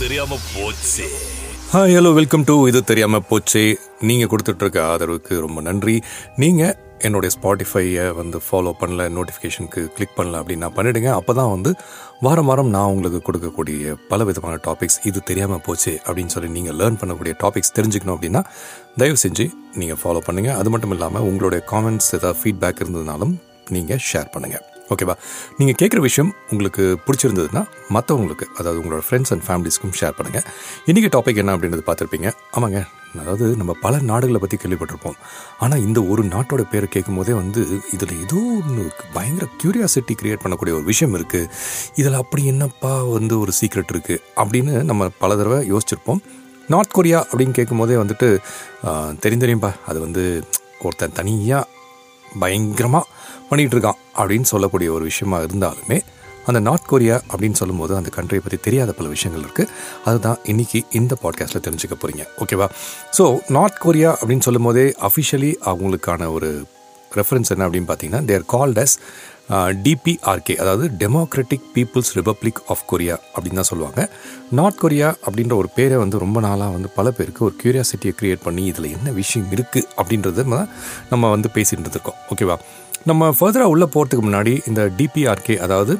தெரியாம போச்சு. Hi hello welcome to இது தெரியாமல் போச்சு. நீங்கள் கொடுத்துட்ருக்க ஆதரவுக்கு ரொம்ப நன்றி. நீங்கள் என்னுடைய ஸ்பாட்டிஃபையை வந்து ஃபாலோ பண்ணல நோட்டிஃபிகேஷனுக்கு கிளிக் பண்ணல அப்படின்னு நான் பண்ணிவிடுங்க அப்போ தான் வந்து வாரம் வாரம் நான் உங்களுக்கு கொடுக்கக்கூடிய பல விதமான டாபிக்ஸ் இது தெரியாமல் போச்சு அப்படின்னு சொல்லி நீங்கள் லேர்ன் பண்ணக்கூடிய டாபிக்ஸ் தெரிஞ்சுக்கணும் அப்படின்னா தயவு செஞ்சு நீங்கள் ஃபாலோ பண்ணுங்கள் அது மட்டும் இல்லாமல் உங்களுடைய காமெண்ட்ஸ் ஏதாவது ஃபீட்பேக் இருந்ததுனாலும் நீங்கள் ஷேர் பண்ணுங்கள் ஓகேவா? நீங்கள் கேட்குற விஷயம் உங்களுக்கு பிடிச்சிருந்ததுன்னா மற்றவங்களுக்கு அதாவது உங்களோட ஃப்ரெண்ட்ஸ் அண்ட் ஃபேமிலிஸ்க்கும் ஷேர் பண்ணுங்கள் இன்றைக்கி டாபிக் என்ன அப்படின்றது பார்த்துருப்பீங்க. ஆமாங்க அதாவது நம்ம பல நாடுகளை பற்றி கேள்விப்பட்டிருப்போம். ஆனால் இந்த ஒரு நாட்டோட பேரை கேட்கும் போதே வந்து இதில் ஏதோ ஒன்று பயங்கர க்யூரியாசிட்டி க்ரியேட் பண்ணக்கூடிய ஒரு விஷயம் இருக்குது இதில் அப்படி என்னப்பா வந்து ஒரு சீக்ரெட் இருக்குது அப்படின்னு நம்ம பல தடவை யோசிச்சிருப்போம். நார்த் கொரியா அப்படின்னு கேட்கும்போதே வந்துட்டு தெரியும் தெரியும்பா. அது வந்து ஒருத்தன் தனியாக பயங்கரமாக பண்ணிகிட்டு இருக்கான் அப்படின்னு சொல்லக்கூடிய ஒரு விஷயமா இருந்தாலுமே அந்த நார்த் கொரியா அப்படின்னு சொல்லும்போது அந்த கண்ட்ரியை பற்றி தெரியாத பல விஷயங்கள் இருக்குது அதுதான் இன்னைக்கு இந்த பாட்காஸ்ட்டில் தெரிஞ்சுக்க போகிறீங்க ஓகேவா ஸோ நார்த் கொரியா அப்படின்னு சொல்லும் போதே அஃபிஷியலி அவங்களுக்கான ஒரு ரெஃபரன்ஸ் என்ன அப்படின்னு பார்த்தீங்கன்னா தேர் கால்ட் அஸ் டிபிஆர்கே அதாவது democratic people's republic of Korea அப்படின்னு தான் சொல்லுவாங்க. நார்த் கொரியா அப்படின்ற ஒரு பேரை வந்து ரொம்ப நாளாக வந்து பல பேருக்கு ஒரு க்யூரியாசிட்டியை க்ரியேட் பண்ணி இதில் என்ன விஷயம் இருக்குது அப்படின்றது நம்ம- நம்ம வந்து பேசிகிட்டு இருக்கோம் ஓகேவா நம்ம ஃபர்தராக உள்ளே போகிறதுக்கு முன்னாடி இந்த டிபிஆர்கே அதாவது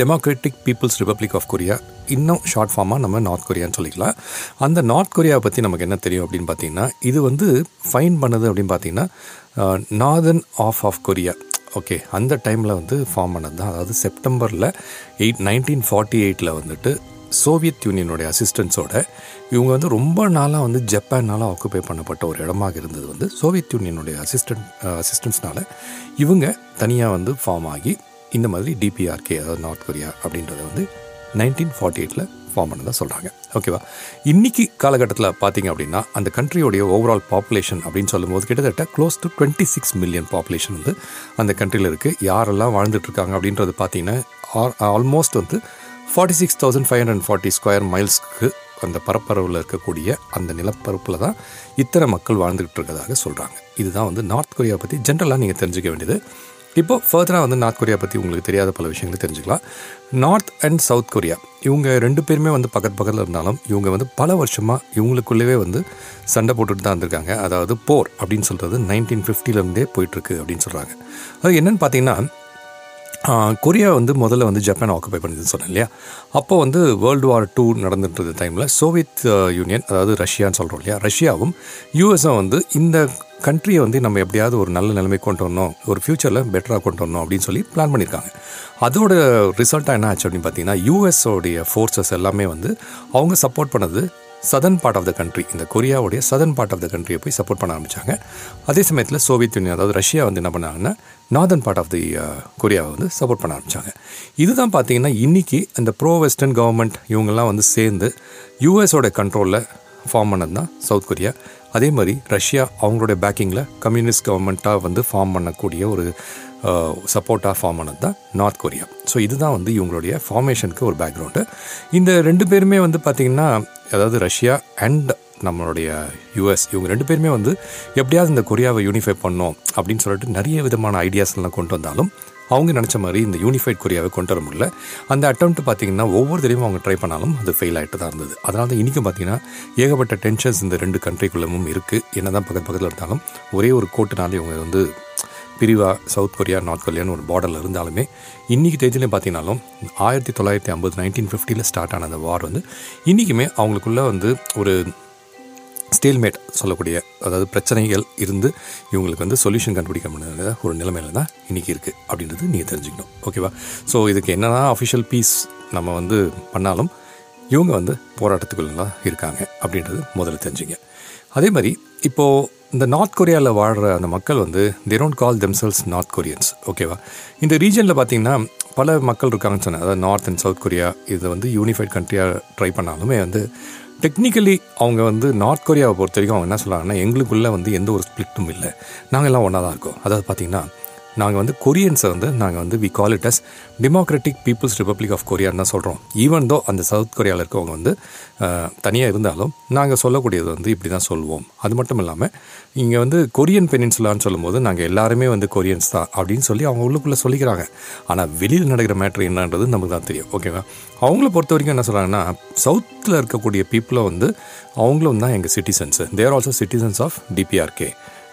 democratic people's republic of Korea இன்னும் ஷார்ட் ஃபார்மாக நம்ம நார்த் கொரியான்னு சொல்லிக்கலாம். அந்த நார்த் கொரியாவை பற்றி நமக்கு என்ன தெரியும் அப்படின்னு பார்த்தீங்கன்னா இது வந்து ஃபைன் பண்ணது அப்படின்னு பார்த்தீங்கன்னா northern of of Korea okay அந்த டைமில் வந்து ஃபார்ம் பண்ணது தான். அதாவது செப்டம்பரில் எயிட் நைன்டீன் ஃபார்ட்டி எயிட்டில் வந்துட்டு சோவியத் யூனியனுடைய அசிஸ்டன்ஸோட இவங்க வந்து ரொம்ப நாளாக வந்து ஜப்பானால் ஆக்குபை பண்ணப்பட்ட ஒரு இடமாக இருந்தது வந்து சோவியத் யூனியனுடைய அசிஸ்டன்ட் அசிஸ்டன்ஸ்னால் இவங்க தனியாக வந்து ஃபார்ம் ஆகி இந்த மாதிரி டிபிஆர்கே அதாவது நார்த் கொரியா அப்படின்றத வந்து நைன்டீன் ஃபார்ட்டி எயிட்டில் ஃபார்ம் பண்ணதாக சொல்கிறாங்க ஓகேவா இன்னைக்கு காலகட்டத்தில் பார்த்தீங்க அப்படின்னா அந்த கண்ட்ரியோடைய ஓவரால் பாப்புலேஷன் அப்படின்னு சொல்லும்போது கிட்டத்தட்ட close to twenty six million population வந்து அந்த கண்ட்ரியில் இருக்குது யாரெல்லாம் வாழ்ந்துட்டுருக்காங்க அப்படின்றது பார்த்தீங்கன்னா ஆல்மோஸ்ட் வந்து forty six thousand five hundred forty square மைல்ஸ்க்கு அந்த பரப்பரவில் இருக்கக்கூடிய அந்த நிலப்பரப்பில் தான் இத்தனை மக்கள் வாழ்ந்துக்கிட்டு இருக்கிறதாக சொல்கிறாங்க இதுதான் வந்து நார்த் கொரியா பற்றி ஜென்ரலாக நீங்கள் தெரிஞ்சுக்க வேண்டியது. இப்போ ஃபர்தராக வந்து நார்த் கொரியா பற்றி உங்களுக்கு தெரியாத பல விஷயங்களை தெரிஞ்சுக்கலாம். நார்த் அண்ட் சவுத் கொரியா இவங்க ரெண்டு பேருமே வந்து பக்கத்து பக்கத்தில் இருந்தாலும் இவங்க வந்து பல வருஷமாக இவங்களுக்குள்ளேயே வந்து சண்டை போட்டுட்டு தான் இருந்திருக்காங்க அதாவது போர் அப்படின்னு சொல்கிறது நைன்டீன் ஃபிஃப்டிலேருந்தே போயிட்டுருக்கு அப்படின்னு சொல்கிறாங்க அது என்னென்னு பார்த்தீங்கன்னா கொரியா வந்து முதல்ல வந்து ஜப்பான் ஆக்குபை பண்ணுதுன்னு சொன்னேன் இல்லையா? அப்போ வந்து வேர்ல்டு வார் டூ நடந்துட்டு டைமில் சோவியத் யூனியன் அதாவது ரஷ்யான்னு சொல்கிறோம் இல்லையா? ரஷ்யாவும் யூஎஸும் வந்து இந்த கண்ட்ரியை வந்து நம்ம எப்படியாவது ஒரு நல்ல நிலைமை கொண்டு வரணும் ஒரு ஃப்யூச்சரில் பெட்டராக கொண்டு வரணும் அப்படின்னு சொல்லி பிளான் பண்ணியிருக்காங்க அதோட ரிசல்ட்டாக என்ன ஆச்சு அப்படின்னு பார்த்தீங்கன்னா யூஎஸோடைய ஃபோர்ஸஸ் எல்லாமே வந்து அவங்க சப்போர்ட் பண்ணது southern part of the country இந்த கொரியாவுடைய சதன் பார்ட் ஆஃப் த கண்ட்ரியை போய் சப்போர்ட் பண்ண ஆரம்பிச்சாங்க. அதே சமயத்தில் சோவியத் யூனியன் அதாவது ரஷ்யா வந்து என்ன பண்ணாங்கன்னா நார்தன் பார்ட் ஆஃப் தி கொரியாவை வந்து சப்போர்ட் பண்ண ஆரம்பித்தாங்க இதுதான் பார்த்தீங்கன்னா இன்னைக்கு அந்த ப்ரோ வெஸ்டர்ன் கவர்மெண்ட் இவங்கெல்லாம் வந்து சேர்ந்து யூஎஸோட கண்ட்ரோலில் ஃபார்ம் பண்ணது தான் சவுத் கொரியா. அதே மாதிரி ரஷ்யா அவங்களுடைய பேக்கிங்கில் கம்யூனிஸ்ட் கவர்மெண்ட்டாக வந்து ஃபார்ம் பண்ணக்கூடிய ஒரு சப்போர்ட்டாக ஃபார்ம் ஆனது தான் நார்த் கொரியா ஸோ இதுதான் வந்து இவங்களுடைய ஃபார்மேஷனுக்கு ஒரு பேக்ரவுண்டு இந்த ரெண்டு பேருமே வந்து பார்த்திங்கன்னா அதாவது ரஷ்யா அண்ட் நம்மளுடைய யூஎஸ் இவங்க ரெண்டு பேருமே வந்து எப்படியாவது இந்த கொரியாவை யூனிஃபை பண்ணோம் அப்படின்னு சொல்லிட்டு நிறைய விதமான ஐடியாஸ்லாம் கொண்டு வந்தாலும் அவங்க நினச்ச மாதிரி இந்த யூனிஃபைட் கொரியாவை கொண்டு வர முடியல. அந்த அட்டம் பார்த்தீங்கன்னா ஒவ்வொரு தடவையும் அவங்க ட்ரை பண்ணாலும் அது ஃபெயில் ஆகிட்டு தான் இருந்தது. அதனால தான் இன்றைக்கும் பார்த்தீங்கன்னா ஏகப்பட்ட டென்ஷன்ஸ் இந்த ரெண்டு கண்ட்ரிக்குள்ளமும் இருக்குது என்ன தான் பக்கத்து பக்கத்தில் இருந்தாலும் ஒரே ஒரு கோட்டுனாலே இவங்க வந்து பிரிவாக சவுத் கொரியா நார்த் கொரியான்னு ஒரு பார்டரில் இருந்தாலுமே இன்றைக்கி தேதியிலையும் பார்த்தீங்கன்னாலும் ஆயிரத்தி தொள்ளாயிரத்தி ஐம்பது நைன்டீன் ஃபிஃப்டியில் ஸ்டார்ட் ஆன அந்த வார் வந்து இன்றைக்குமே அவங்களுக்குள்ள வந்து ஒரு ஸ்டேல்மேட் சொல்லக்கூடிய அதாவது பிரச்சனைகள் இருந்து இவங்களுக்கு வந்து சொல்யூஷன் கண்டுபிடிக்க முடியாத ஒரு நிலைமையில தான் இன்றைக்கி இருக்குது அப்படின்றது நீங்கள் தெரிஞ்சுக்கணும். ஓகேவா ஸோ இதுக்கு என்னதான் அஃபிஷியல் பீஸ் நம்ம வந்து பண்ணாலும் இவங்க வந்து போராட்டத்துக்குள்ள இருக்காங்க அப்படின்றது முதல்ல தெரிஞ்சுங்க. அதே மாதிரி இப்போது இந்த நார்த் கொரியாவில் வாழ்கிற அந்த மக்கள் வந்து they don't call themselves North Koreans ஓகேவா இந்த ரீஜனில் பார்த்தீங்கன்னா பல மக்கள் இருக்காங்கன்னு சொன்னேன். அதாவது நார்த் அண்ட் சவுத் கொரியா இது வந்து யூனிஃபைட் கண்ட்ரியாக ட்ரை பண்ணாலுமே வந்து டெக்னிக்கலி அவங்க வந்து நார்த் கொரியாவை பொறுத்த வரைக்கும் அவங்க என்ன சொல்கிறாங்கன்னா எங்களுக்குள்ளே வந்து எந்த ஒரு ஸ்பிளிட்டும் இல்லை. நாங்கள் எல்லாம் ஒன்றா தான் இருக்கோம். அதாவது பார்த்தீங்கன்னா நாங்கள் வந்து கொரியன்ஸை வந்து நாங்கள் வந்து we call it as democratic people's republic of கொரியான்னு தான் சொல்கிறோம் ஈவன் தோ அந்த சவுத் கொரியாவில் இருக்கவங்க வந்து தனியாக இருந்தாலும் நாங்கள் சொல்லக்கூடியது வந்து இப்படி தான் சொல்லுவோம் அது மட்டும் இல்லாமல் இங்கே வந்து கொரியன் பெனின்சுலான்னு சொல்லும்போது நாங்கள் எல்லாருமே வந்து கொரியன்ஸ் தான் அப்படின்னு சொல்லி அவங்க உள்ளுக்குள்ளே சொல்லிக்கிறாங்க. ஆனால் வெளியில் நடக்கிற மேட்ரு என்னன்றது நமக்கு தான் தெரியும். ஓகேவா அவங்கள பொறுத்த வரைக்கும் என்ன சொல்கிறாங்கன்னா சவுத்தில் இருக்கக்கூடிய பீப்புளை வந்து அவங்களும் தான் எங்கள் citizens they're also citizens of DPRK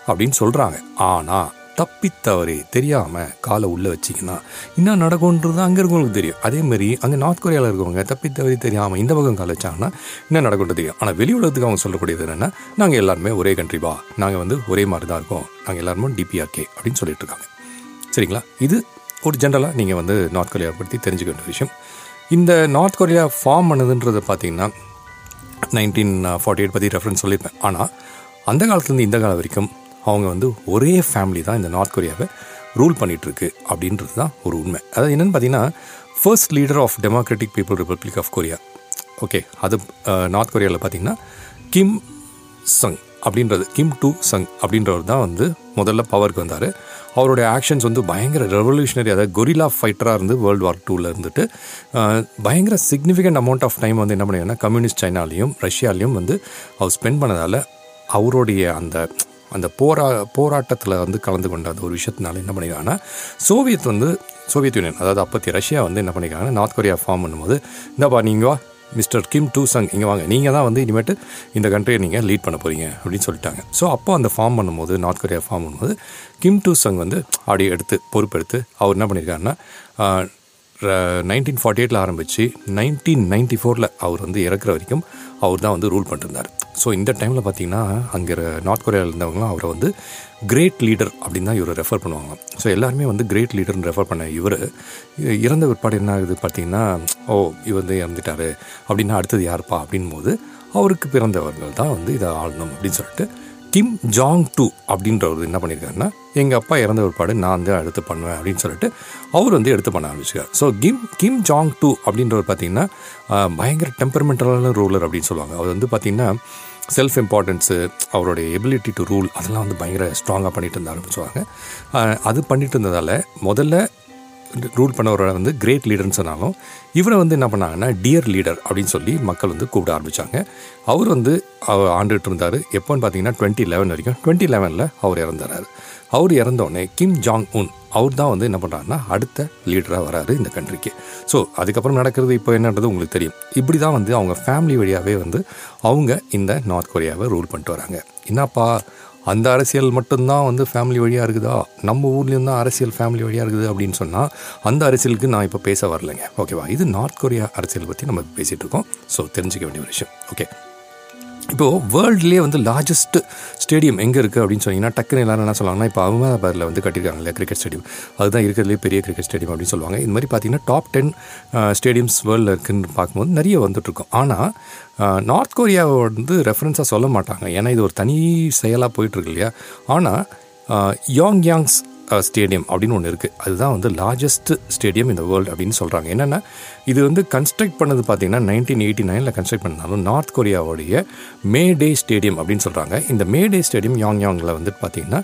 அப்படின்னு சொல்கிறாங்க ஆனால் தப்பித்தவரே. தெரியாமல் காலை உள்ளே வச்சிங்கன்னா என்ன நடக்கும்ன்றது அங்கே இருக்கவங்களுக்கு தெரியும். அதேமாரி அங்கே நார்த் கொரியாவில் இருக்கவங்க தப்பித்தவரி தெரியாமல் இந்த பக்கம் காலை வச்சாங்கன்னா என்ன நடக்கும்ன்றது தெரியும். ஆனால் வெளி உலகத்துக்கு அவங்க சொல்லக்கூடியது என்னென்னா நாங்கள் எல்லாருமே ஒரே கண்ட்ரிவா நாங்கள் வந்து ஒரே மாதிரி தான் இருக்கோம். நாங்கள் எல்லாருமே டிபிஆர்கே அப்படின்னு சொல்லிட்டு இருக்காங்க. சரிங்களா? இது ஒரு ஜென்ரலாக நீங்கள் வந்து நார்த் கொரியாவை பற்றி தெரிஞ்சுக்க வேண்டிய விஷயம். இந்த நார்த் கொரியா ஃபார்ம் பண்ணதுன்றது பார்த்தீங்கன்னா நைன்டீன் ஃபார்ட்டி எயிட் பற்றி ரெஃபரன்ஸ் சொல்லியிருப்பேன். ஆனால் அந்த காலத்துலேருந்து இந்த காலம் வரைக்கும் அவங்க வந்து ஒரே ஃபேமிலி தான் இந்த நார்த் கொரியாவை ரூல் பண்ணிகிட்ருக்கு அப்படின்றது தான் ஒரு உண்மை. அதாவது என்னென்னு பார்த்தீங்கன்னா first leader of democratic people republic of Korea okay அது நார்த் கொரியாவில் பார்த்தீங்கன்னா கிம் சங் அப்படின்றது கிம் டூ சங் அப்படின்றவர் தான் வந்து முதல்ல பவருக்கு வந்தார். அவருடைய ஆக்ஷன்ஸ் வந்து பயங்கர ரெவல்யூஷனரி அதாவது கொரிலா ஃபைட்டராக இருந்து வேர்ல்டு வார் டூவில் இருந்துட்டு பயங்கர சிக்னிஃபிகண்ட் அமௌண்ட் ஆஃப் டைம் வந்து என்ன பண்ணிங்கன்னா கம்யூனிஸ்ட் சைனாலையும் ரஷ்யாலையும் வந்து அவர் ஸ்பெண்ட் பண்ணதால் அவருடைய அந்த அந்த போரா போராட்டத்தில் வந்து கலந்து கொண்ட அந்த ஒரு விஷயத்தினால என்ன பண்ணிக்கிறாங்கன்னா சோவியத் வந்து சோவியத் யூனியன் அதாவது அப்பத்தி ரஷ்யா வந்து என்ன பண்ணிக்கிறாங்கன்னா நார்த் கொரியா ஃபார்ம் பண்ணும்போது இந்தப்பா நீங்கள் மிஸ்டர் கிம் டூ சங் இங்கே வாங்க நீங்கள் தான் வந்து இனிமேட்டு இந்த கண்ட்ரியை நீங்கள் லீட் பண்ண போகிறீங்க அப்படின்னு சொல்லிட்டாங்க. ஸோ அப்போ அந்த ஃபார்ம் பண்ணும்போது நார்த் கொரியா ஃபார்ம் பண்ணும்போது கிம் டூ சங் வந்து அப்படியே எடுத்து பொறுப்பெடுத்து அவர் என்ன பண்ணியிருக்காருன்னா நைன்டீன் ஃபார்ட்டி எயிட்டில் ஆரம்பித்து நைன்டீன் நைன்டி ஃபோரில் அவர் வந்து இறக்குற வரைக்கும் அவர் தான் வந்து ரூல் பண்ணிருந்தார் ஸோ இந்த டைமில் பார்த்தீங்கன்னா அங்கே நார்த் கொரியாவில் இருந்தவங்களாம் அவரை வந்து கிரேட் லீடர் அப்படின்னு தான் இவரை ரெஃபர் பண்ணுவாங்க. ஸோ எல்லாருமே வந்து கிரேட் லீடர்னு ரெஃபர் பண்ண இவர். இறந்த பிற்பாடு என்ன ஆகுது பார்த்தீங்கன்னா ஓ இவர் வந்து இறந்துட்டாரு. அப்படின்னா அடுத்தது யாருப்பா? அப்படின் போது அவருக்கு பிறந்தவர்கள் தான் வந்து இதை ஆளணும் அப்படின்னு சொல்லிட்டு கிம் ஜாங் டூ அப்படின்றவர் என்ன பண்ணியிருக்காருன்னா எங்கள் அப்பா இறந்த விற்பாடு நான் தான் எடுத்து பண்ணுவேன் அப்படின்னு சொல்லிட்டு அவர் வந்து எடுத்து பண்ண ஆரம்பிச்சிருக்கார். ஸோ கிம் கிம் ஜாங் டூ அப்படின்றவர் பார்த்தீங்கன்னா பயங்கர டெம்பர்மெண்டலான ரூலர் அப்படின்னு சொல்லுவாங்க. அவர் வந்து பார்த்திங்கன்னா செல்ஃப் இம்பார்ட்டன்ஸு அவருடைய எபிலிட்டி டு ரூல் அதெல்லாம் வந்து பயங்கர ஸ்ட்ராங்காக பண்ணிட்டு இருந்தாருன்னு சொல்லுவாங்க அது பண்ணிட்டு இருந்ததால் முதல்ல ரூல் பண்ணவரை வந்து கிரேட் லீடர்னு சொன்னாலும் இவரை வந்து என்ன பண்ணாங்கன்னா டியர் லீடர் அப்படின்னு சொல்லி மக்கள் வந்து கூப்பிட ஆரம்பித்தாங்க அவர் வந்து அவர் ஆண்டுகிட்டு இருந்தார். எப்போன்னு பார்த்தீங்கன்னா டுவெண்ட்டி லெவன் வரைக்கும். டுவெண்ட்டி லெவனில் அவர் இறந்துறாரு அவர் இறந்தோடனே கிம் ஜாங் உன் அவர் தான் வந்து என்ன பண்ணுறாருன்னா அடுத்த லீடராக வராரு இந்த கண்ட்ரிக்கு ஸோ அதுக்கப்புறம் நடக்கிறது இப்போ என்னன்றது உங்களுக்கு தெரியும். இப்படி தான் வந்து அவங்க ஃபேமிலி வழியாகவே வந்து அவங்க இந்த நார்த் கொரியாவை ரூல் பண்ணிட்டு வராங்க. என்னப்பா அந்த அரசியல் மட்டும்தான் வந்து ஃபேமிலி வழியாக இருக்குதா? நம்ம ஊர்லேயும் தான் அரசியல் ஃபேமிலி வழியாக இருக்குது அப்படின்னு சொன்னால் அந்த அரசியலுக்கு நான் இப்போ பேச வரலைங்க. ஓகேவா இது நார்த் கொரியா அரசியல் பற்றி நம்ம பேசிகிட்டு இருக்கோம். ஸோ தெரிஞ்சிக்க வேண்டிய ஒரு விஷயம். ஓகே இப்போது வேர்ல்ட்லேயே வந்து லார்ஜஸ்ட் ஸ்டேடியம் எங்கே இருக்குது அப்படின்னு சொன்னீங்கன்னா டக்குன்னு எல்லாரும் என்ன சொல்லுவாங்கன்னா இப்போ அகமதாபாத்தில் வந்து கட்டியிருக்காங்க இல்லையா கிரிக்கெட் ஸ்டேடியம் அதுதான் இருக்கிறதுலே பெரிய கிரிக்கெட் ஸ்டேடியம் அப்படின்னு சொல்லுவாங்க. இந்த மாதிரி பார்த்தீங்கன்னா டாப் டென் ஸ்டேடியம்ஸ் வேர்ல்டில் இருக்குன்னு பார்க்கும்போது நிறைய வந்துட்டுருக்கும். ஆனால் நார்த் கொரியாவை வந்து ரெஃபரன்ஸாக சொல்ல மாட்டாங்க. ஏன்னா இது ஒரு தனி செயலாக போயிட்டுருக்கு இல்லையா? ஆனால் யாங் யாங்ஸ் ஸ்டேடியம் அப்படின்னு ஒன்று இருக்குது அதுதான் வந்து லார்ஜஸ்ட் ஸ்டேடியம் இந்த வேர்ல்டு அப்படின்னு சொல்கிறாங்க என்னென்னா இது வந்து கன்ஸ்ட்ரக்ட் பண்ணது பார்த்தீங்கன்னா நைன்டீன் எயிட்டி நைனில் கன்ஸ்ட்ரக்ட் பண்ணாலும் நார்த் கொரியாவுடைய மே டே ஸ்டேடியம் அப்படின்னு சொல்கிறாங்க இந்த மே டே ஸ்டேடியம் யாங் யாங்கில் வந்து பார்த்தீங்கன்னா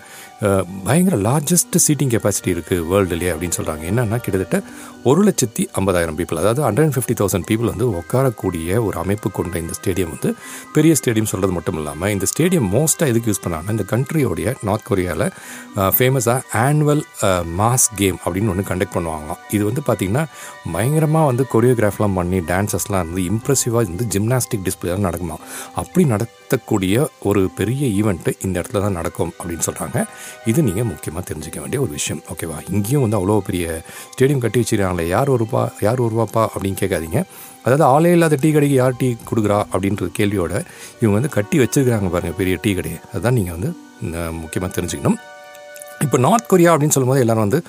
பயங்கர லார்ஜஸ்ட் சீட்டிங் கெப்பாசிட்டி இருக்குது வேர்ல்டுலேயே அப்படின்னு சொல்கிறாங்க என்னென்னா கிட்டத்தட்ட ஒரு லட்சத்தி ஐம்பதாயிரம் பீப்புள் அதாவது hundred and fifty thousand people வந்து உட்காரக்கூடிய ஒரு அமைப்பு கொண்ட இந்த ஸ்டேடியம் வந்து பெரிய ஸ்டேடியம் சொல்கிறது மட்டும் இல்லாமல் இந்த ஸ்டேடியம் மோஸ்ட்டாக எதுக்கு யூஸ் பண்ணாங்கன்னா இந்த கண்ட்ரியோடைய நார்த் கொரியாவில் ஃபேமஸாக ஆனுவல் மாஸ் கேம் அப்படின்னு ஒன்று கண்டக்ட் பண்ணுவாங்களாம் இது வந்து பார்த்திங்கன்னா பயங்கரமாக வந்து கொரியோகிராஃப்லாம் பண்ணி டான்ஸஸ்லாம் இருந்து இம்ப்ரெசிவாக இருந்து ஜிம்னாஸ்டிக் டிஸ்பிளேலாம் நடக்குமா அப்படி நடத்தக்கூடிய ஒரு பெரிய ஈவெண்ட்டு இந்த இடத்துல தான் நடக்கும் அப்படின்னு சொல்கிறாங்க இது நீங்கள் முக்கியமாக தெரிஞ்சிக்க வேண்டிய ஒரு விஷயம். ஓகேவா இங்கேயும் வந்து அவ்வளோ பெரிய ஸ்டேடியம் கட்டி வச்சுருக்காங்களே யார் ஒருப்பா யார் ஒருவாப்பா அப்படின்னு கேட்காதீங்க. அதாவது ஆளே இல்லாத டீ கடைக்கு யார் டீ கொடுக்குறா அப்படின்ற கேள்வியோட இவங்க வந்து கட்டி வச்சுருக்கிறாங்க பாருங்கள் பெரிய டீ கடையை. அதுதான் நீங்கள் வந்து முக்கியமாக தெரிஞ்சுக்கணும். இப்போ நார்த் கொரியா அப்படின்னு சொல்லும்போது எல்லோரும் வந்து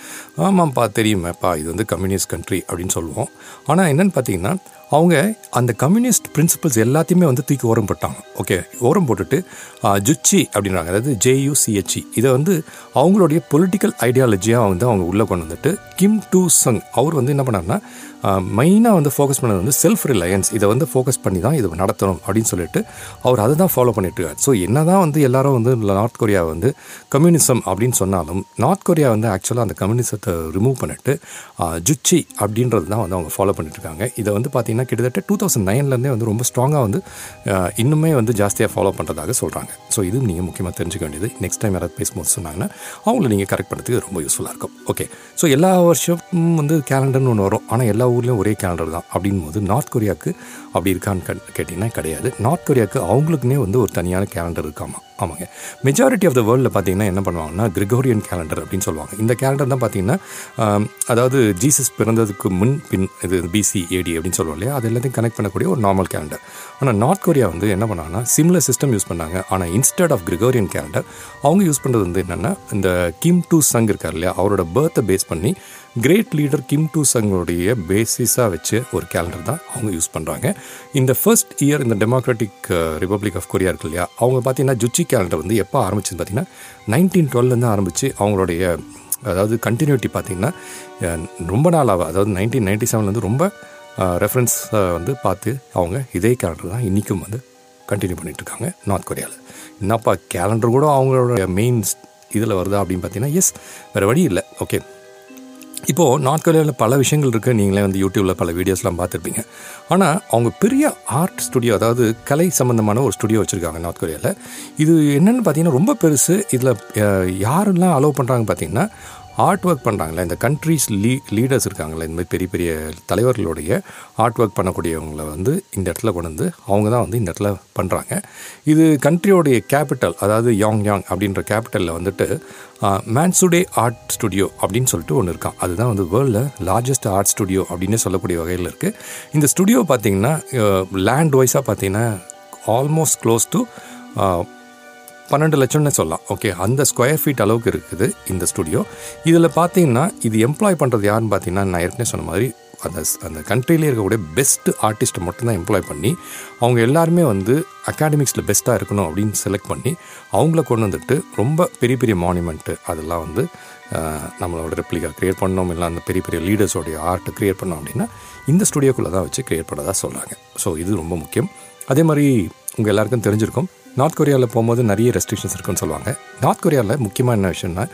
ஆமாம்ப்பா தெரியுமேப்பா இது வந்து கம்யூனிஸ்ட் கண்ட்ரி அப்படின்னு சொல்லுவோம். ஆனால் என்னென்னு பார்த்தீங்கன்னா அவங்க அந்த கம்யூனிஸ்ட் பிரின்சிபல்ஸ் எல்லாத்தையுமே வந்து தூக்கி ஓரம் போட்டாங்க. ஓகே ஓரம் போட்டுட்டு ஜுச்சி அப்படின்றாங்க. அதாவது ஜேயுசிஹெச்இ இதை வந்து அவங்களுடைய பொலிட்டிக்கல் ஐடியாலஜியாக வந்து அவங்க உள்ளே கொண்டு வந்துட்டு கிம் டூ சங் அவர் வந்து என்ன பண்ணார்னா மெயினாக வந்து ஃபோக்கஸ் பண்ணது வந்து செல்ஃப் ரிலையன்ஸ் இதை வந்து ஃபோக்கஸ் பண்ணி தான் இது நடத்தணும் அப்படின்னு சொல்லிட்டு அவர் அதை தான் ஃபாலோ பண்ணிட்டுருக்கார் ஸோ என்ன தான் வந்து எல்லாரும் வந்து நார்த் கொரியா வந்து கம்யூனிசம் அப்படின்னு சொன்னாலும் நார்த் கொரியா வந்து ஆக்சுவலாக அந்த கம்யூனிசத்தை ரிமூவ் பண்ணிட்டு ஜுச்சி அப்படின்றது தான் வந்து அவங்க ஃபாலோ பண்ணிட்டுருக்காங்க இதை வந்து பார்த்திங்கன்னா கிட்டத்தட்ட டூ தௌசண்ட் நைன்லேருந்தே வந்து ரொம்ப ஸ்ட்ராங்காக வந்து இன்னுமே வந்து ஜாஸ்தியாக ஃபாலோ பண்ணுறதாக சொல்கிறாங்க ஸோ இது நீங்கள் முக்கியமாக தெரிஞ்சுக்க வேண்டியது. நெக்ஸ்ட் டைம் யாராவது பேசும்போது சொன்னாங்கன்னா அவங்கள நீங்கள் கரெக்ட் பண்ணுறதுக்கு ரொம்ப யூஸ்ஃபுல்லாக இருக்கும். ஓகே ஸோ எல்லா வருஷமும் வந்து கேலண்டர்னு ஒன்று வரும். ஆனால் எல்லா ஊர்லேயும் ஒரே கேலண்டர் தான். அப்படின் போது நார்த் கொரியாவுக்கு அப்படி இருக்கான்னு கேட்டிங்கன்னா கிடையாது. நார்த் கொரியாவுக்கு அவங்களுக்குன்னே வந்து ஒரு தனியான கேலண்டர் இருக்காமா? ஆமாங்க. மெஜாரிட்டி ஆஃப் த வேர்ல்டில் பார்த்தீங்கன்னா என்ன பண்ணுவாங்கன்னா கிரிகோரியன் கேலண்டர் அப்படின்னு சொல்லுவாங்க. இந்த கேலண்டர் தான் பார்த்தீங்கன்னா அதாவது ஜீசஸ் பிறந்ததுக்கு முன் பின் இது பிசி ஏடி அப்படின்னு சொல்லுவோம் இல்லையா? அது எல்லாத்தையும் கனெக்ட் பண்ணக்கூடிய ஒரு நார்மல் கேலண்டர் ஆனால் நார்த் கொரியா வந்து என்ன பண்ணாங்கன்னா சிம்லர் சிஸ்டம் யூஸ் பண்ணாங்க. ஆனால் இன்ஸ்டெட் ஆஃப் கிரிகோரியன் கேலண்டர் அவங்க யூஸ் பண்ணுறது வந்து என்னென்னா இந்த கிம் டூ சங் இருக்கார் இல்லையா? அவரோட பர்த்தை பேஸ் பண்ணி கிரேட் லீடர் கிம் டூ சங்கோடைய பேசிஸாக வச்சு ஒரு கேலண்டர் தான் அவங்க யூஸ் பண்ணுறாங்க இந்த ஃபர்ஸ்ட் இயர் இந்த டெமோக்ராட்டிக் ரிப்பப்ளிக் ஆஃப் கொரியா இருக்கு இல்லையா அவங்க பார்த்தீங்கன்னா ஜுச்சி கேலண்டர் வந்து எப்போ ஆரம்பிச்சுன்னு பார்த்தீங்கன்னா நைன்டீன் டுவெல்லேருந்து ஆரம்பித்து அவங்களுடைய அதாவது கண்டினியூட்டி பார்த்தீங்கன்னா ரொம்ப நாளாக அதாவது நைன்டீன் நைன்டி செவன்லேருந்து ரொம்ப ரெஃபரன்ஸ் வந்து பார்த்து அவங்க இதே கேலண்டர் தான் இன்றைக்கும் வந்து கண்டினியூ பண்ணிகிட்ருக்காங்க நார்த் கொரியாவில் என்னப்பா கேலண்டர் கூட அவங்களோட மெயின் இதில் வருதா அப்படின்னு பார்த்தீங்கன்னா எஸ் வேறு வழி இல்லை. ஓகே இப்போது நார்த் பல விஷயங்கள் இருக்குது நீங்களே வந்து யூடியூப்பில் பல வீடியோஸ்லாம் பார்த்துருப்பீங்க. ஆனால் அவங்க பெரிய ஆர்ட் ஸ்டுடியோ அதாவது கலை சம்மந்தமான ஒரு ஸ்டுடியோ வச்சுருக்காங்க நார்த் கொரியாவில் இது என்னென்னு பார்த்தீங்கன்னா ரொம்ப பெருசு. இதில் யாரெல்லாம் அலோவ் பண்ணுறாங்க பார்த்தீங்கன்னா ஆர்ட் ஒர்க் பண்ணுறாங்களே இந்த கண்ட்ரீஸ் லீ லீடர்ஸ் இருக்காங்களே இந்த மாதிரி பெரிய பெரிய தலைவர்களுடைய ஆர்ட் ஒர்க் பண்ணக்கூடியவங்கள வந்து இந்த இடத்துல கொண்டு வந்து அவங்க தான் வந்து இந்த இடத்துல பண்ணுறாங்க இது கண்ட்ரியோடைய கேபிட்டல் அதாவது யாங் யாங் அப்படின்ற கேபிட்டலில் வந்துட்டு மேன்சுடே ஆர்ட் ஸ்டுடியோ அப்படின்னு சொல்லிட்டு ஒன்று இருக்கான் அதுதான் வந்து வேர்ல்டில் லார்ஜஸ்ட் ஆர்ட் ஸ்டுடியோ அப்படின்னு சொல்லக்கூடிய வகையில் இருக்குது இந்த ஸ்டுடியோ பார்த்திங்கன்னா லேண்ட் வைஸாக பார்த்தீங்கன்னா ஆல்மோஸ்ட் க்ளோஸ் டு பன்னெண்டு லட்சம்னு சொல்லலாம். ஓகே அந்த ஸ்கொயர் ஃபீட் அளவுக்கு இருக்குது இந்த ஸ்டுடியோ இதில் பார்த்தீங்கன்னா இது எம்ப்ளாய் பண்ணுறது யாருன்னு பார்த்தீங்கன்னா நான் ஏற்கனவே சொன்ன மாதிரி அந்த அந்த கண்ட்ரிலே இருக்கக்கூடிய பெஸ்ட் ஆர்டிஸ்ட்டை மட்டும்தான் எம்ப்ளாய் பண்ணி அவங்க எல்லாருமே வந்து அகாடமிக்ஸில் பெஸ்ட்டாக இருக்கணும் அப்படின்னு செலக்ட் பண்ணி அவங்கள கொண்டு வந்துட்டு ரொம்ப பெரிய பெரிய மானுமெண்ட்டு அதெல்லாம் வந்து நம்மளோட ரெப்ளிகா க்ரியேட் பண்ணோம். இல்லை அந்த பெரிய பெரிய லீடர்ஸோடைய ஆர்ட்டை க்ரியேட் பண்ணோம் அப்படின்னா இந்த ஸ்டுடியோக்குள்ளே தான் வச்சு க்ரியேட் பண்ணதாக சொல்கிறாங்க ஸோ இது ரொம்ப முக்கியம். அதே மாதிரி உங்கள் எல்லாருக்கும் தெரிஞ்சிருக்கும் நார்த் கொரியாவில் போகும்போது நிறைய ரெஸ்ட்ரிக்ஷன்ஸ் இருக்குன்னு சொல்லுவாங்க. நார்த் கொரியாவில் முக்கியமாக என்ன விஷயம்னா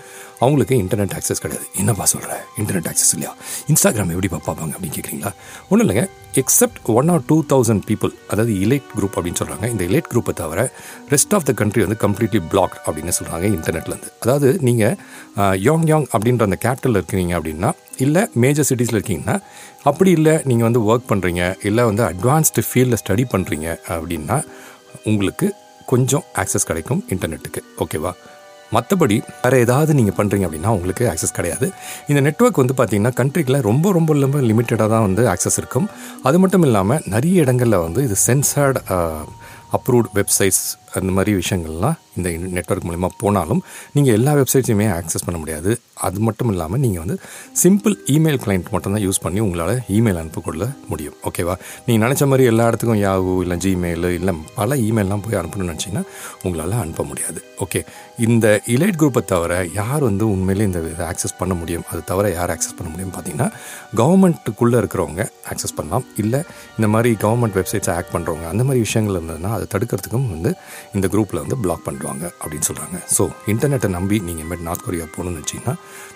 அவங்களுக்கு இன்டர்நெட் ஆக்சஸ் கிடையாது. என்னப்பா சொல்கிற இன்டர்நெட் ஆக்சஸ் இல்லையா? இன்ஸ்டாகிராம் எப்படி பார்ப்பாங்க அப்படின்னு கேட்குறீங்களா ஒன்றும் இல்லைங்க. Except one or two thousand people அதாவது இலைட் குரூப் அப்படின்னு சொல்கிறாங்க இந்த இலைட் குரூப்பை தவிர ரெஸ்ட் ஆஃப் த கண்ட்ரி வந்து கம்ப்ளீட்லி பிளாக் அப்படின்னு சொல்கிறாங்க இன்டர்நெட்லேருந்து அதாவது நீங்கள் யாங் யாங் அப்படின்ற அந்த கேபிட்டலில் இருக்கிறீங்க அப்படின்னா இல்லை மேஜர் சிட்டிஸில் இருக்கீங்கன்னா அப்படி இல்லை நீங்கள் வந்து ஒர்க் பண்ணுறீங்க இல்லை வந்து அட்வான்ஸ்டு ஃபீல்டில் ஸ்டடி பண்ணுறீங்க அப்படின்னா உங்களுக்கு கொஞ்சம் ஆக்சஸ் கிடைக்கும் இன்டர்நெட்டுக்கு ஓகேவா மற்றபடி வேறு ஏதாவது நீங்கள் பண்ணுறீங்க அப்படின்னா உங்களுக்கு ஆக்சஸ் கிடையாது. இந்த நெட்வொர்க் வந்து பார்த்தீங்கன்னா கண்ட்ரிக்கில் ரொம்ப ரொம்ப ரொம்ப லிமிட்டடாக தான் வந்து ஆக்சஸ் இருக்கும். அது மட்டும் இல்லாமல் நிறைய இடங்களில் வந்து இது சென்சார்ட் அப்ரூவ்ட் வெப்சைட்ஸ் அந்த மாதிரி விஷயங்கள்லாம் இந்த நெட்வொர்க் மூலிமா போனாலும் நீங்கள் எல்லா வெப்சைட்ஸையுமே ஆக்சஸ் பண்ண முடியாது. அது மட்டும் இல்லாமல் நீங்கள் வந்து சிம்பிள் இமெயில் கிளைண்ட் மட்டும்தான் யூஸ் பண்ணி உங்களால் இமெயில் அனுப்பக்கொள்ள முடியும். ஓகேவா நீங்கள் நினச்ச மாதிரி எல்லா இடத்துக்கும் யாகு இல்லை ஜிமெயில் இல்லை பல இமெயிலெலாம் போய் அனுப்பணும்னு நினச்சிங்கன்னா உங்களால் அனுப்ப முடியாது. ஓகே இந்த இலைட் குரூப்பை தவிர யார் வந்து உண்மையிலே இந்த இதை ஆக்சஸ் பண்ண முடியும்? அது தவிர யார் ஆக்சஸ் பண்ண முடியும் பார்த்தீங்கன்னா கவர்மெண்ட்டுக்குள்ளே இருக்கிறவங்க ஆக்சஸ் பண்ணலாம். இல்லை இந்த மாதிரி கவர்மெண்ட் வெப்சைட்ஸை ஆக்ட் பண்ணுறவங்க அந்த மாதிரி விஷயங்கள் இருந்ததுன்னா அதை தடுக்கிறதுக்கும் வந்து இந்த குரூப்பில் வந்து பிளாக் பண்ணுவாங்க அப்படின்னு சொல்கிறாங்க ஸோ இன்டர்நெட்டை நம்பி நீங்கள் இனிமேல் நார்த் கொரியா போகணும்னு வச்சிங்கன்னா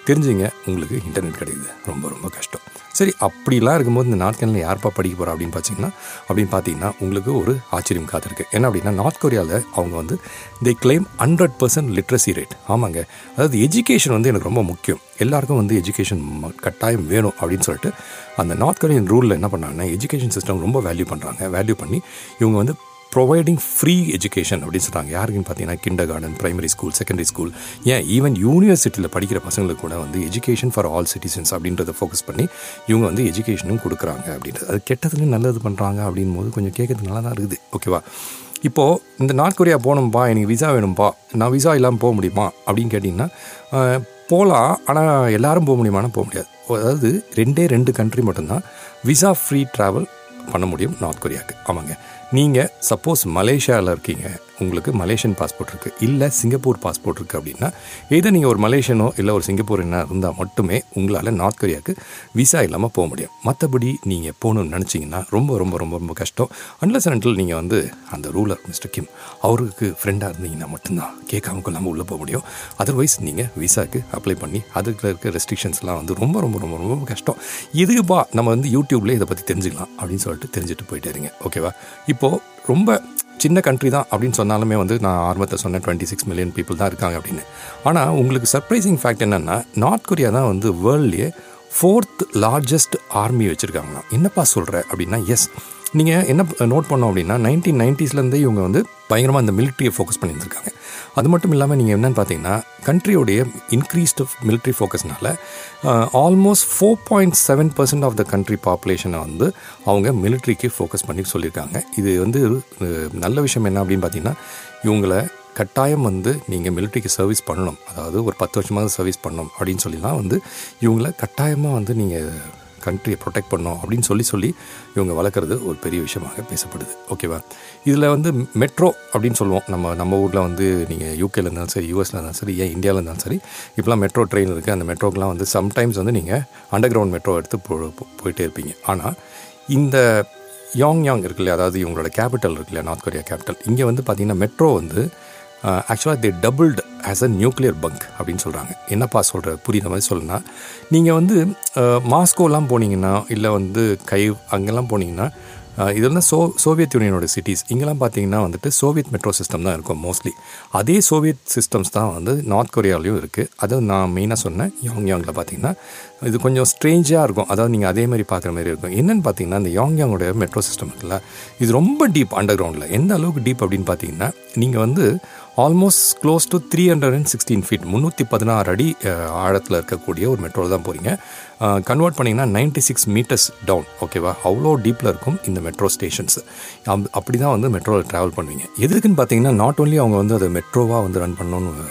தெரிஞ்சுங்க உங்களுக்கு இன்டர்நெட் கிடைக்குது. ரொம்ப ரொம்ப கஷ்டம். சரி அப்படிலாம் இருக்கும்போது இந்த நார்த் கேனில் யார்ப்பா படிக்க போகிறா அப்படின்னு பார்த்தீங்கன்னா அப்படின்னு பார்த்தீங்கன்னா உங்களுக்கு ஒரு ஆச்சரியம் காத்திருக்கு என்ன அப்படின்னா நார்த் கொரியாவில் அவங்க வந்து they claim hundred percent literacy rate ஆமாங்க. அதாவது எஜுகேஷன் வந்து எனக்கு ரொம்ப முக்கியம். எல்லாருக்கும் வந்து எஜுகேஷன் கட்டாயம் வேணும் அப்படின்னு சொல்லிட்டு அந்த நார்த் கொரியன் ரூலில் என்ன பண்ணாங்கன்னா எஜுகேஷன் சிஸ்டம் ரொம்ப வேல்யூ பண்ணுறாங்க வேல்யூ பண்ணி இவங்க வந்து ப்ரொவைடிங் ஃப்ரீ எஜுகேஷன் அப்படின்னு சொல்கிறாங்க யாருக்குன்னு பார்த்தீங்கன்னா kindergarten primary school secondary school ஏன்? ஈவன் யூனிவர்சிட்டியில் படிக்கிற பசங்களுக்கு கூட வந்து எஜுகேஷன் ஃபார் ஆல் சிட்டிசன்ஸ் அப்படின்றத ஃபோக்கஸ் பண்ணி இவங்க வந்து எஜுகேஷனும் கொடுக்குறாங்க அப்படின்றது. அது கெட்டதுலையும் நல்லது பண்ணுறாங்க அப்படின் போது கொஞ்சம் கேட்கறது நல்லா தான் இருக்குது. ஓகேவா இப்போது இந்த நார்த் கொரியா போகணும்ப்பா எனக்கு விசா வேணும்ப்பா நான் விசா இல்லாமல் போக முடியுமா அப்படின்னு கேட்டிங்கன்னா போகலாம் ஆனால் எல்லாரும் போக முடியுமானா போக முடியாது. அதாவது ரெண்டே ரெண்டு கண்ட்ரி மட்டும்தான் விசா ஃப்ரீ ட்ராவல் பண்ண முடியும் நார்த் கொரியாவுக்கு. ஆமாங்க. நீங்கள் சப்போஸ் மலேசியாவில் இருக்கீங்க. உங்களுக்கு மலேசியன் பாஸ்போர்ட் இருக்குது இல்லை சிங்கப்பூர் பாஸ்போர்ட் இருக்குது அப்படின்னா எதை நீங்கள் ஒரு மலேசியனோ இல்லை ஒரு சிங்கப்பூர் என்ன இருந்தால் மட்டுமே உங்களால் நார்த் கொரியாவுக்கு விசா இல்லாமல் போக முடியும். மற்றபடி நீங்கள் போகணும்னு நினச்சிங்கன்னா ரொம்ப ரொம்ப ரொம்ப ரொம்ப கஷ்டம். அன்லஸ் அண்டில் நீங்கள் வந்து அந்த ரூலர் மிஸ்டர் கிம் அவருக்கு ஃப்ரெண்டாக இருந்தீங்கன்னா மட்டும்தான் கேட்காம கொள்ளாமல் உள்ளே போக முடியும். அதர்வைஸ் நீங்கள் விசாவுக்கு அப்ளை பண்ணி அதுக்கு இருக்க ரெஸ்ட்ரிக்ஷன்ஸ்லாம் வந்து ரொம்ப ரொம்ப ரொம்ப ரொம்ப கஷ்டம். இதுக்குப்பா நம்ம வந்து யூடியூப்லேயே இதை பற்றி தெரிஞ்சுக்கலாம் அப்படின்னு சொல்லிட்டு தெரிஞ்சுட்டு போயிட்டே இருங்க. ஓகேவா இப்போது ரொம்ப சின்ன கண்ட்ரி தான் அப்படின்னு சொன்னாலுமே வந்து நான் ஆர்வத்தை சொன்னேன். டுவெண்ட்டி சிக்ஸ் மில்லியன் பீப்புள் தான் இருக்காங்க அப்படின்னு. ஆனால் உங்களுக்கு சர்ப்ரைசிங் ஃபேக்ட் என்னென்னா நார்த் கொரியா தான் வந்து வேர்ல்ட்லேயே ஃபோர்த் லார்ஜஸ்ட் ஆர்மி வச்சுருக்காங்களாம். என்னப்பா சொல்கிற அப்படின்னா எஸ் நீங்கள் என்ன நோட் பண்ணோம் அப்படின்னா நைன்டீன் நைன்ட்டீஸ்லேருந்தே இவங்க வந்து பயங்கரமாக அந்த மிலிட்ரியை ஃபோக்கஸ் பண்ணியிருந்திருக்காங்க. அது மட்டும் இல்லாமல் நீங்கள் என்னென்னு பார்த்தீங்கன்னா கண்ட்ரியோடைய increased military ஃபோக்கஸ்னால almost four point seven percent of the country பாப்புலேஷனை வந்து அவங்க மிலிட்ரிக்கு ஃபோக்கஸ் பண்ணி சொல்லியிருக்காங்க. இது வந்து நல்ல விஷயம் என்ன அப்படின்னு பார்த்தீங்கன்னா இவங்களை கட்டாயம் வந்து நீங்கள் மிலிட்ரிக்கு சர்வீஸ் பண்ணணும். அதாவது ஒரு பத்து வருஷமாவது சர்வீஸ் பண்ணணும் அப்படின்னு சொல்லிலாம் வந்து இவங்கள கட்டாயமாக வந்து நீங்கள் கண்ட்ரியை ப்ரொடெக்ட் பண்ணோம் அப்படின்னு சொல்லி சொல்லி இவங்க வளர்க்குறது ஒரு பெரிய விஷயமாக பேசப்படுது. ஓகேவா இதில் வந்து மெட்ரோ அப்படின்னு சொல்லுவோம். நம்ம நம்ம ஊரில் வந்து நீங்கள் யூகேல இருந்தாலும் சரி யூஎஸில் இருந்தாலும் சரி ஏன் இந்தியாவில் இருந்தாலும் சரி இப்போலாம் மெட்ரோ ட்ரெயின் இருக்குது அந்த மெட்ரோக்கெலாம் வந்து சம்டைம்ஸ் வந்து நீங்கள் அண்டர் கிரவுண்ட் மெட்ரோ எடுத்து போ போயிட்டே இருப்பீங்க. ஆனால் இந்த யாங் யாங் இருக்குல்ல அதாவது இவங்களோட கேபிட்டல் இருக்குல்ல நார்த் கொரியா கேபிட்டல் இங்கே வந்து பார்த்திங்கன்னா மெட்ரோ வந்து ஆக்சுவலாக they doubled as a nuclear bunker அப்படின்னு சொல்கிறாங்க என்னப்பா சொல்கிற புரியுற மாதிரி சொல்லணும்னா நீங்கள் வந்து uh, மாஸ்கோலாம் போனீங்கன்னா இல்லை வந்து கைவ் அங்கெல்லாம் போனீங்கன்னா uh, இதெல்லாம் சோ சோவியத் யூனியனோட சிட்டிஸ் இங்கெல்லாம் பார்த்தீங்கன்னா வந்துட்டு சோவியத் மெட்ரோ சிஸ்டம் தான் இருக்கும் மோஸ்ட்லி அதே சோவியத் சிஸ்டம்ஸ் தான் வந்து நார்த் கொரியாவிலையும் இருக்குது அது நான் மெயினாக சொன்னேன் யாங் யாங்கில் பார்த்தீங்கன்னா இது கொஞ்சம் ஸ்ட்ரேஞ்சாக இருக்கும். அதாவது நீங்கள் அதே மாதிரி பார்க்குற மாதிரி இருக்கும். என்னென்னு பார்த்தீங்கன்னா இந்த யாங் யாங்கோட மெட்ரோ சிஸ்டம் இருக்குல்ல இது ரொம்ப டீப் அண்டர் கிரவுண்டில் எந்த அளவுக்கு டீப் அப்படின்னு பார்த்தீங்கன்னா நீங்கள் வந்து almost close to three hundred and sixteen feet முந்நூற்றி பதினாறு அடி ஆழத்தில் இருக்கக்கூடிய ஒரு மெட்ரோவில் தான் போகிறீங்க கன்வெர்ட் பண்ணிங்கன்னா நைன்டி சிக்ஸ் மீட்டர்ஸ் டவுன் ஓகேவா அவ்வளோ டீப்பில் இருக்கும் இந்த மெட்ரோ ஸ்டேஷன்ஸ் அப்படி தான் வந்து மெட்ரோவில் ட்ராவல் பண்ணுவீங்க. எதுக்குன்னு பார்த்தீங்கன்னா நாட் ஓன்லி அவங்க வந்து அதை மெட்ரோவாக வந்து ரன் பண்ணணும்னு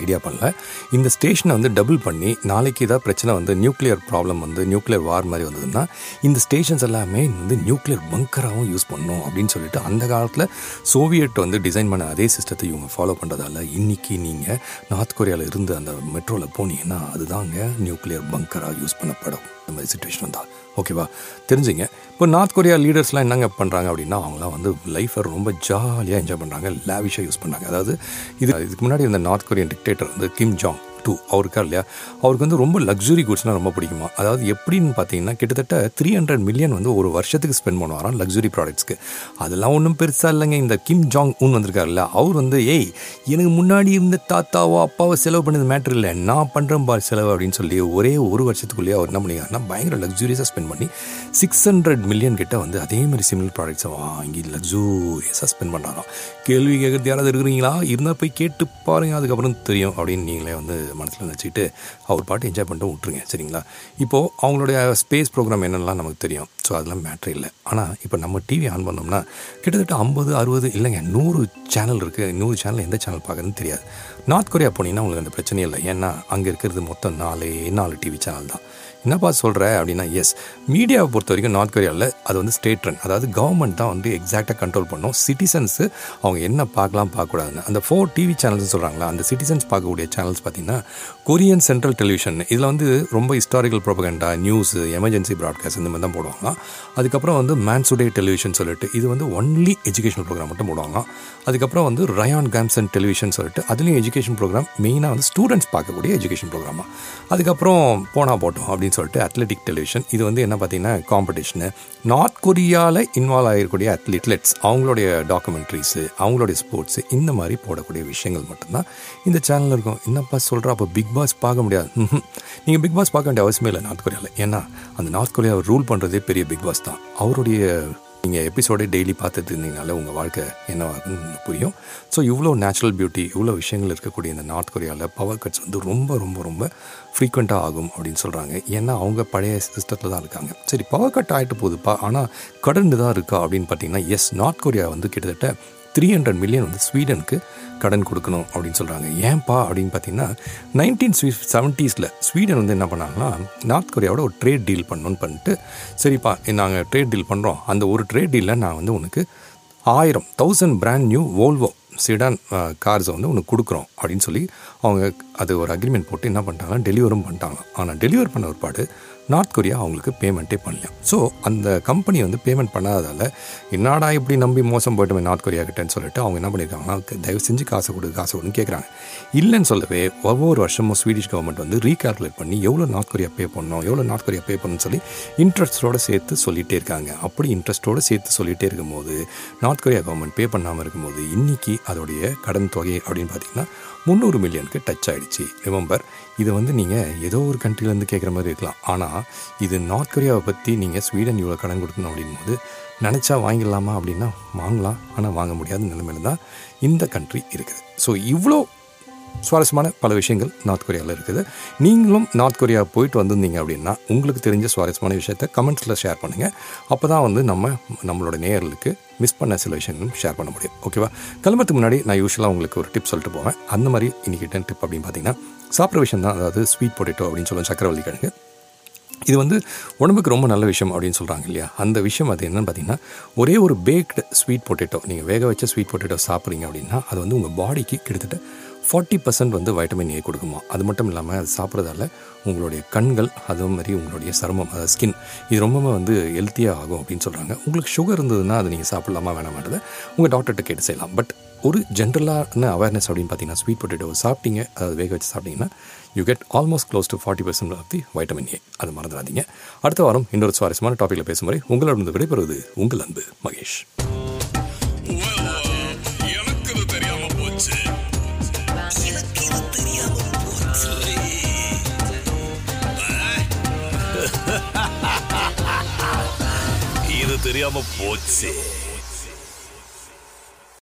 ஐடியா பண்ணல. இந்த ஸ்டேஷனை வந்து டபுள் பண்ணி நாளைக்கு ஏதாவது பிரச்சனை வந்து நியூக்ளியர் ப்ராப்ளம் வந்து நியூக்ளியர் வார் மாதிரி வந்ததுன்னா இந்த ஸ்டேஷன்ஸ் எல்லாமே வந்து நியூக்ளியர் பங்கராகவும் யூஸ் பண்ணும் அப்படின்னு சொல்லிட்டு அந்த காலத்தில் சோவியட் வந்து டிசைன் பண்ண அதே சிஸ்டத்தை இவங்க ஃபாலோ பண்ணுறதால இன்றைக்கி நீங்கள் நார்த் கொரியாவில் இருந்து அந்த மெட்ரோவில் போனீங்கன்னா அதுதாங்க நியூக்ளியர் பங்கராக யூஸ் பண்ணப்படும். இந்த மாதிரி சுச்சுவேஷன் தான் ஓகேவா? தெரிஞ்சுங்க. இப்போ நார்த் கொரியா லீடர்ஸ்லாம் என்னங்க பண்ணுறாங்க அப்படின்னா அவங்களாம் வந்து லைஃப்பை ரொம்ப ஜாலியாக என்ஜாய் பண்ணுறாங்க லேவிஷாக யூஸ் பண்ணுறாங்க அதாவது இது இதுக்கு முன்னாடி இருந்த நார்த் கொரியன் டிக்டேட்டர் வந்து கிம் ஜாங். டூ அவருக்கா இல்லையா? அவருக்கு வந்து ரொம்ப லக்ஸுரி குட்ஸ்னால் ரொம்ப பிடிக்குமா? அதாவது எப்படின்னு பார்த்தீங்கன்னா கிட்டத்தட்ட த்ரீ ஹண்ட்ரட் மில்லியன் வந்து ஒரு வருஷத்துக்கு ஸ்பெண்ட் பண்ணுவாராம் லக்ஸுரி ப்ராடக்ட்ஸ்க்கு அதெல்லாம் ஒன்றும் பெருசாக இல்லைங்க. இந்த கிம் ஜாங் உன் வந்திருக்காருல்ல அவர் வந்து ஏய் எனக்கு முன்னாடி இருந்த தாத்தாவோ அப்பாவோ செலவு பண்ணது மேட்ரு இல்லை. நான் பண்ணுறேன் பார் செலவு அப்படின்னு சொல்லி ஒரே ஒரு வருஷத்துக்குள்ளேயே அவர் என்ன பண்ணிக்காருன்னா பயங்கர லக்ஸுரியஸாக ஸ்பெண்ட் பண்ணி சிக்ஸ் ஹண்ட்ரட் மில்லியன் கிட்ட வந்து அதே மாதிரி சிமிலர் ப்ராடக்ட்ஸை வாங்கி லக்ஸூரியஸாக ஸ்பெண்ட் பண்ணாராம். கேள்வி கேட்குறது யாராவது இருக்கிறீங்களா? இருந்தால் போய் கேட்டு பாருங்க. அதுக்கப்புறம் தெரியும் அப்படின்னு நீங்களே வந்து மனசில் வச்சுக்கிட்டு அவர் பாட்டு என்ஜாய் பண்ணிட்டு விட்ருங்க சரிங்களா? இப்போது அவங்களுடைய ஸ்பேஸ் ப்ரோக்ராம் என்னென்னலாம் நமக்கு தெரியும்? ஸோ அதெல்லாம் மேட்ரு இல்லை. ஆனால் இப்போ நம்ம டிவி ஆன் பண்ணோம்னா கிட்டத்தட்ட ஐம்பது அறுபது இல்லைங்க நூறு சேனல் இருக்குது நூறு சேனல் எந்த சேனல் பார்க்குறதுன்னு தெரியாது. நார்த் கொரியா போனீங்கன்னா உங்களுக்கு அந்த பிரச்சனையே இல்லை. ஏன்னா அங்கே இருக்கிறது மொத்தம் நாலே நாலு டிவி சேனல் தான். என்னப்பா சொல்கிற அப்படின்னா எஸ் மீடியாவை பொறுத்த வரைக்கும் நார்த் கொரியாவில் அது வந்து ஸ்டேட் ரன் அதாவது கவர்மெண்ட் தான் வந்து எக்ஸாக்டாக கண்ட்ரோல் பண்ணும். சிட்டிசன்ஸு அவங்க என்ன பார்க்கலாம் பார்க்கக்கூடாதுன்னு. அந்த ஃபோர் டிவி சேனல்ஸ் சொல்கிறாங்களா அந்த சிட்டிசன்ஸ் பார்க்கக்கூடிய சேனல்ஸ் பார்த்தீங்கன்னா கொரியன் சென்ட்ரல் டெலிவிஷன் இதில் வந்து ரொம்ப historical propaganda news emergency broadcast இந்த மாதிரி தான் போடுவாங்களா அதுக்கப்புறம் வந்து மேன்சுடே டெலிவிஷன் சொல்லிட்டு இது வந்து ஒன்லி எஜுகேஷனல் ப்ரோக்ராம் மட்டும் போடுவாங்களாம். அதுக்கப்புறம் வந்து ரயான் கேம்சன் டெலிவிஷன் சொல்லிட்டு அதுலேயும் எஜுகேஷன் ப்ரோக்ராம் மெயினாக வந்து ஸ்டூடெண்ட்ஸ் பார்க்கக்கூடிய எஜுகேஷன் ப்ரோக்ராமாக அதுக்கப்புறம் போனால் போட்டோம் அப்படின்னு சொல்லிட்டு அத்லெட்டிக் டெலிவிஷன் இது வந்து என்ன பார்த்தீங்கன்னா காம்படிஷனு நார்த் கொரியாவில் இன்வால்வ் ஆகிருக்கூடிய அத்லெட்லெட்ஸ் அவங்களுடைய டாக்குமெண்ட்ரிஸு அவங்களுடைய ஸ்போர்ட்ஸு இந்த மாதிரி போடக்கூடிய விஷயங்கள் மட்டும்தான் இந்த சேனலில் இருக்கும். என்னப்பா சொல்கிறா அப்போ பிக் பாஸ் பார்க்க முடியாது. நீங்கள் பிக் பாஸ் பார்க்க வேண்டிய அவசியமே இல்லை நார்த் கொரியாவில் ஏன்னா அந்த நார்த் கொரியாவை ரூல் பண்ணுறதே பெரிய பிக் பாஸ் தான். அவருடைய நீங்கள் எபிசோடே டெய்லி பார்த்துட்டு இருந்தீங்கனால உங்கள் வாழ்க்கை என்னவாகுன்னு புரியும். ஸோ இவ்வளோ நேச்சுரல் பியூட்டி இவ்வளோ விஷயங்கள் இருக்கக்கூடிய இந்த நார்த் கொரியாவில் பவர் கட்ஸ் வந்து ரொம்ப ரொம்ப ரொம்ப ஃப்ரீக்வெண்ட்டாக ஆகும் அப்படின்னு சொல்கிறாங்க ஏன்னா அவங்க பழைய சிஸ்டத்தில் தான் இருக்காங்க. சரி பவர் கட் ஆகிட்டு போகுதுப்பா. ஆனால் கடந்து தான் இருக்கா அப்படின்னு பார்த்தீங்கன்னா எஸ் நார்த் கொரியா வந்து கிட்டத்தட்ட த்ரீ ஹண்ட்ரட் மில்லியன் வந்து ஸ்வீடனுக்கு கடன் கொடுக்கணும் அப்படின்னு சொல்கிறாங்க ஏன்பா அப்படின்னு பார்த்தீங்கன்னா நைன்டீன் ஸ்வீ செவன்ட்டீஸில் ஸ்வீடன் வந்து என்ன பண்ணாங்கன்னா நார்த் கொரியாவோட ஒரு ட்ரேட் டீல் பண்ணணும்னு பண்ணிட்டு சரிப்பா நாங்கள் ட்ரேட் டீல் பண்ணுறோம் அந்த ஒரு ட்ரேட் டீலில் நான் வந்து உனக்கு ஆயிரம் thousand brand new Volvo sedan கார்ஸை வந்து உனக்கு கொடுக்குறோம் அப்படின்னு சொல்லி அவங்க அது ஒரு அக்ரிமெண்ட் போட்டு என்ன பண்ணிட்டாங்கன்னா டெலிவரும் பண்ணிட்டாங்க. ஆனால் டெலிவர் பண்ண ஒரு பாடு நார்த் கொரியா அவங்களுக்கு பேமெண்ட்டே பண்ணல. ஸோ அந்த கம்பெனி வந்து பேமெண்ட் பண்ணாததால் என்னடா இப்படி நம்பி மோசம் போயிட்டோமே நார்த் கொரியா கிட்டேன்னு சொல்லிட்டு அவங்க என்ன பண்ணியிருக்காங்கன்னா தயவு செஞ்சு காசு கொடு காசு கொடுன்னு கேட்குறாங்க இல்லைன்னு சொல்லவே ஒவ்வொரு வருஷமும் ஸ்வீடிஷ் கவர்மெண்ட் வந்து ரீகால்குலேட் பண்ணி எவ்வளோ நார்த் கொரியா பே பண்ணணும் எவ்வளோ நார்த் கொரியா பே பண்ணணும்னு சொல்லி இன்ட்ரெஸ்ட்டோடு சேர்த்து சொல்லிகிட்டே இருக்காங்க. அப்படி இன்ட்ரெஸ்ட்டோடு சேர்த்து சொல்லிகிட்டே இருக்கும்போது நார்த் கொரியா கவர்மெண்ட் பே பண்ணாமல் இருக்கும்போது இன்றைக்கி அதோடைய கடன் தொகை அப்படின்னு பார்த்தீங்கன்னா முந்நூறு மில்லியனுக்கு டச் ஆகிடுச்சு ரிமெம்பர் இதை வந்து நீங்கள் ஏதோ ஒரு கண்ட்ரிலேருந்து கேட்குற மாதிரி இருக்கலாம். ஆனால் இது நார்த் கொரியாவை பற்றி நீங்கள் ஸ்வீடன் இவ்வளோ கடன் கொடுக்கணும் அப்படின்போது நினச்சா வாங்கிடலாமா அப்படின்னா வாங்கலாம். ஆனால் வாங்க முடியாத நிலைமையில தான் இந்த கண்ட்ரி இருக்குது. ஸோ இவ்வளோ சுவாரஸ்யமான பல விஷயங்கள் நார்த் கொரியாவில் இருக்குது. நீங்களும் நார்த் கொரியா போயிட்டு வந்திருந்தீங்க அப்படின்னா உங்களுக்கு தெரிஞ்ச சுவாரஸ்யமான விஷயத்த கமெண்ட்ஸில் ஷேர் பண்ணுங்கள் அப்போ தான் வந்து நம்ம நம்மளோட நேயர்களுக்கு மிஸ் பண்ண சில விஷயங்களும் ஷேர் பண்ண முடியும். ஓகேவா கிளம்புறதுக்கு முன்னாடி நான் யூஸ்வலாக உங்களுக்கு ஒரு டிப் சொல்லிட்டு போவேன். அந்த மாதிரி இன்றைக்கி டிப் அப்படின்னு பார்த்தீங்கன்னா சாப்பிட்ற விஷயம் தான் அதாவது ஸ்வீட் பொட்டேட்டோ அப்படின்னு சொல்லுவோம் சக்கரவள்ளி கிழங்கு. இது வந்து உடம்புக்கு ரொம்ப நல்ல விஷயம் அப்படின்னு சொல்கிறாங்க இல்லையா? அந்த விஷயம் அது என்னென்னு பார்த்தீங்கன்னா ஒரே ஒரு பேக்டு ஸ்வீட் பொட்டேட்டோ நீங்கள் வேக வச்ச ஸ்வீட் பொட்டேட்டோ சாப்பிட்றீங்க அப்படின்னா அது வந்து உங்கள் பாடிக்கு கிட்டத்தட்ட ஃபார்ட்டி பர்சன்ட் வந்து வைட்டமின் ஏ கொடுக்குமா? அது மட்டும் இல்லாமல் அது சாப்பிட்றதால உங்களுடைய கண்கள் அதே மாதிரி உங்களுடைய சருமம் அதாவது ஸ்கின் இது ரொம்பவே வந்து ஹெல்த்தியாக ஆகும் அப்படின்னு சொல்கிறாங்க உங்களுக்கு சுகர் இருந்ததுன்னா அது நீங்கள் சாப்பிடலாமா வேணாமான்றதை உங்கள் டாக்டர்கிட்ட கேட்டு செய்யலாம். பட் ஒரு ஜென்ரலான அவேர்னஸ் அப்படின்னு பார்த்தீங்கன்னா ஸ்வீட் பொட்டேட்டோ சாப்பிட்டீங்க அதாவது வேக வச்சு சாப்பிட்டீங்கன்னா you get almost close to forty percent of the vitamin A அது மறந்துடாதீங்க. அடுத்த வாரம் இன்னொரு சுவாரஸ்யமான டாப்பிக்கில் பேசும் வரை உங்களிடம் விடைபெறுவது உங்கள் அன்பு மகேஷ். இது தெரியாம போச்சு.